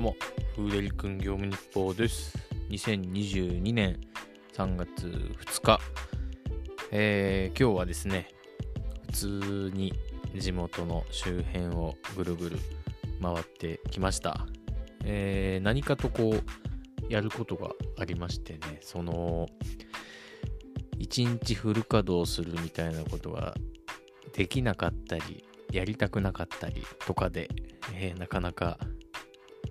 どうも、フーデリ君業務日報です。2022年3月2日、えー今日はですね、普通に地元の周辺をぐるぐる回ってきました。えー何かとこう、やることがありましてね、その、一日フル稼働するみたいなことができなかったり、やりたくなかったりとかで、えーなかなか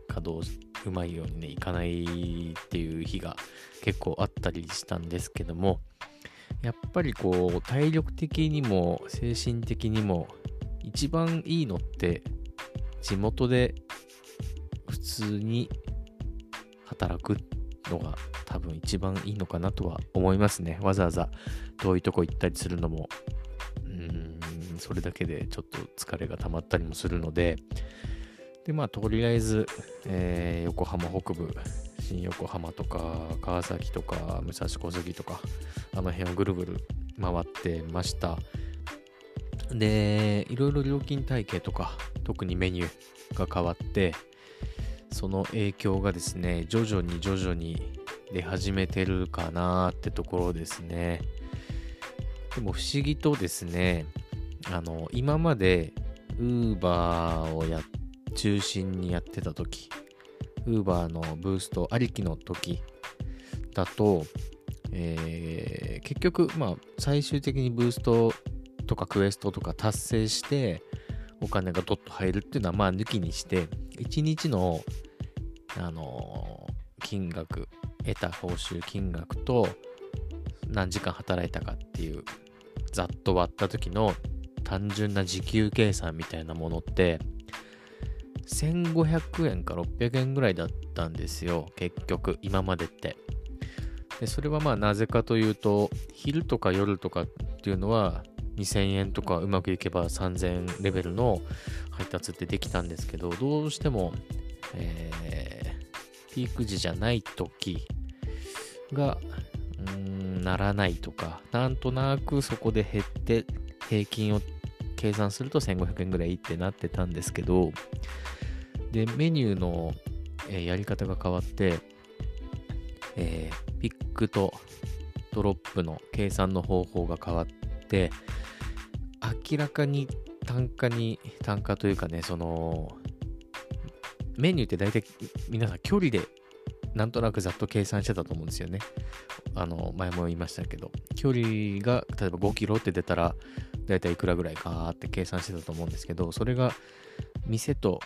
稼働うまいようにねいかないっていう日が結構あったりしたんですけどもやっぱりこう体力的にも精神的にも一番いいのって地元で普通に働くのが多分一番いいのかなとは思いますね。わざわざ遠いとこ行ったりするのもうーんそれだけでちょっと疲れが溜まったりもするのででまあとりあえず、えー横浜北部新横浜とか川崎とか武蔵小杉とかあの辺をぐるぐる回ってました。でいろいろ料金体系とか特にメニューが変わってその影響がですね徐々に徐々に出始めてるかなってところですね。でも不思議とですねあの今まで Uber をやっ中心にやってた時 Uber のブーストありきの時だと、えー結局まあ最終的にブーストとかクエストとか達成してお金がドッと入るっていうのはまあ抜きにして1日のあのー金額得た報酬金額と何時間働いたかっていうざっと割った時の単純な時給計算みたいなものって1500円か600円ぐらいだったんですよ結局今までって。でそれはまあなぜかというと昼とか夜とかっていうのは2000円とかうまくいけば3000円レベルの配達ってできたんですけどどうしても、えーピーク時じゃない時がうんならないとかなんとなくそこで減って平均を計算すると1500円ぐらいってなってたんですけどでメニューの、えやり方が変わって、えーピックとドロップの計算の方法が変わって明らかに単価に単価というかねそのメニューって大体皆さん距離でなんとなくざっと計算してたと思うんですよね。あの前も言いましたけど距離が例えば5キロって出たら大体いくらぐらいかって計算してたと思うんですけどそれが店と、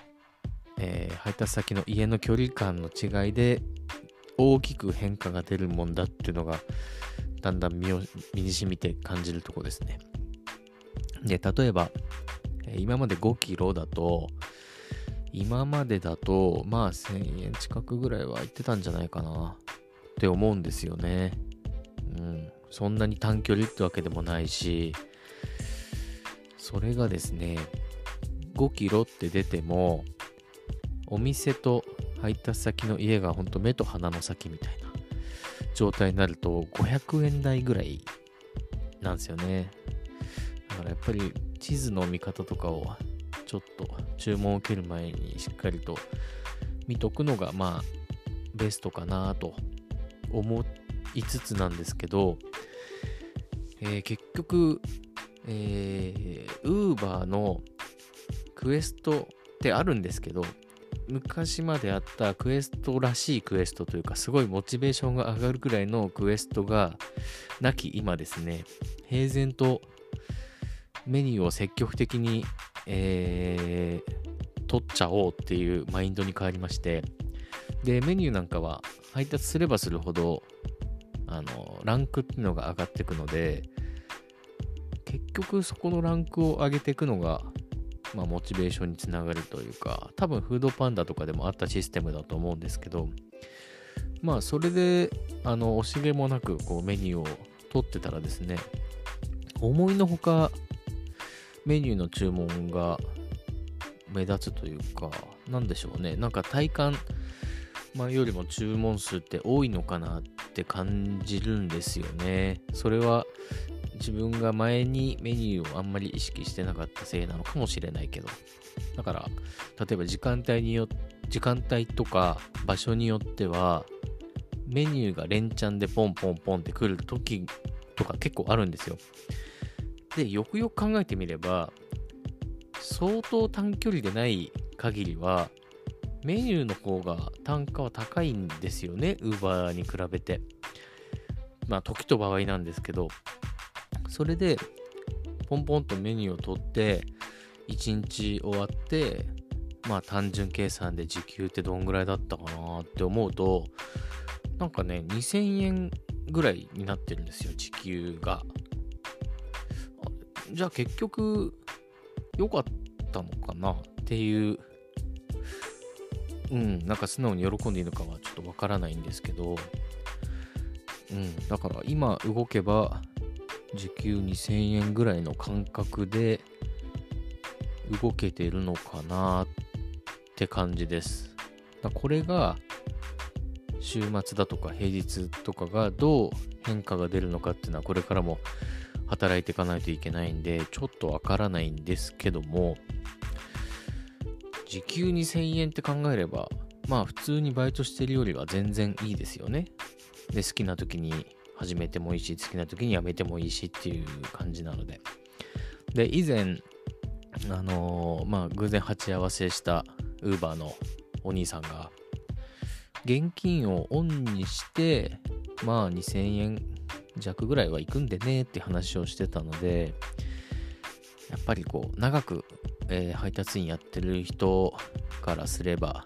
えー配達先の家の距離感の違いで大きく変化が出るもんだっていうのがだんだん身を身に染みて感じるとこですね。で例えば今まで5キロだと今までだとまあ1000円近くぐらいは行ってたんじゃないかなって思うんですよね。うん。そんなに短距離ってわけでもないし、それがですね、5キロって出ても、お店と配達先の家がほんと目と鼻の先みたいな状態になると500円台ぐらいなんですよね。だからやっぱり地図の見方とかをちょっと注文を受ける前にしっかりと見とくのがまあベストかなと思いつつなんですけど、えー結局、えー、Uber のクエストってあるんですけど昔まであったクエストらしいクエストというかすごいモチベーションが上がるくらいのクエストがなき今ですね。平然とメニューを積極的に、えー取っちゃおうっていうマインドに変わりまして。でメニューなんかは配達すればするほどあのランクっていうのが上がっていくので結局そこのランクを上げていくのが、まあ、モチベーションにつながるというか多分フードパンダとかでもあったシステムだと思うんですけどまあそれであの惜しげもなくこうメニューを取ってたらですね思いのほかメニューの注文が目立つというかなんでしょうね。なんか体感前よりも注文数って多いのかなって感じるんですよね。それは自分が前にメニューをあんまり意識してなかったせいなのかもしれないけどだから例えば時間帯によ時間帯とか場所によってはメニューが連チャンでポンポンポンってくる時とか結構あるんですよ。で、よくよく考えてみれば、相当短距離でない限りは、メニューの方が単価は高いんですよね、Uber に比べて。まあ、時と場合なんですけど、それで、ポンポンとメニューを取って、1日終わって、まあ単純計算で時給ってどんぐらいだったかなって思うと、なんかね、2000円ぐらいになってるんですよ、時給が。じゃあ結局、良かったのかなっていう、うん、なんか素直に喜んでいいのかはちょっとわからないんですけど、うん、だから今動けば、時給2000円ぐらいの感覚で動けてるのかなって感じです。これが週末だとか平日とかがどう変化が出るのかっていうのはこれからも働いていかないといけないんでちょっとわからないんですけども時給2000円って考えればまあ普通にバイトしてるよりは全然いいですよねで好きな時に始めてもいいし好きな時に辞めてもいいしっていう感じなので。で以前あのー、まあ偶然鉢合わせしたウーバーのお兄さんが現金をオンにして、まあ2000円弱ぐらいは行くんでねって話をしてたので、やっぱりこう、長く、えー、配達員やってる人からすれば、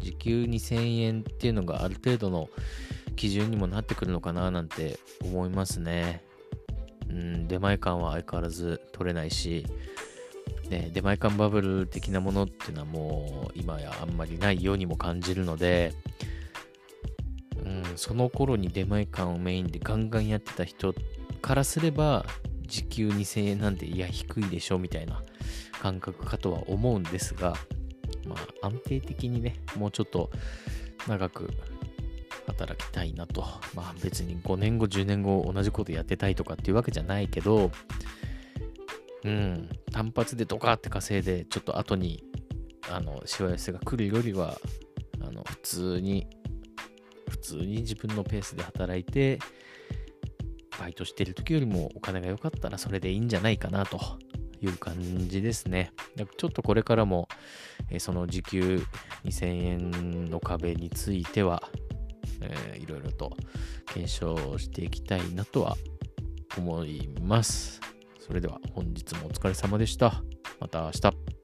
時給2000円っていうのがある程度の基準にもなってくるのかななんて思いますね。うん、出前館は相変わらず取れないし、ね、出前館バブル的なものっていうのはもう今やあんまりないようにも感じるので、うん、その頃に出前館をメインでガンガンやってた人からすれば時給2000円なんでいや低いでしょみたいな感覚かとは思うんですがまあ安定的にねもうちょっと長く働きたいなとまあ別に5年後10年後同じことやってたいとかっていうわけじゃないけどうん、単発でドカって稼いで、ちょっと後に、あの、しわ寄せが来るよりは、あの、普通に、普通に自分のペースで働いて、バイトしてる時よりもお金が良かったらそれでいいんじゃないかなという感じですね。ちょっとこれからも、えその時給2000円の壁については、えー、いろいろと検証していきたいなとは思います。それでは本日もお疲れ様でした。また明日。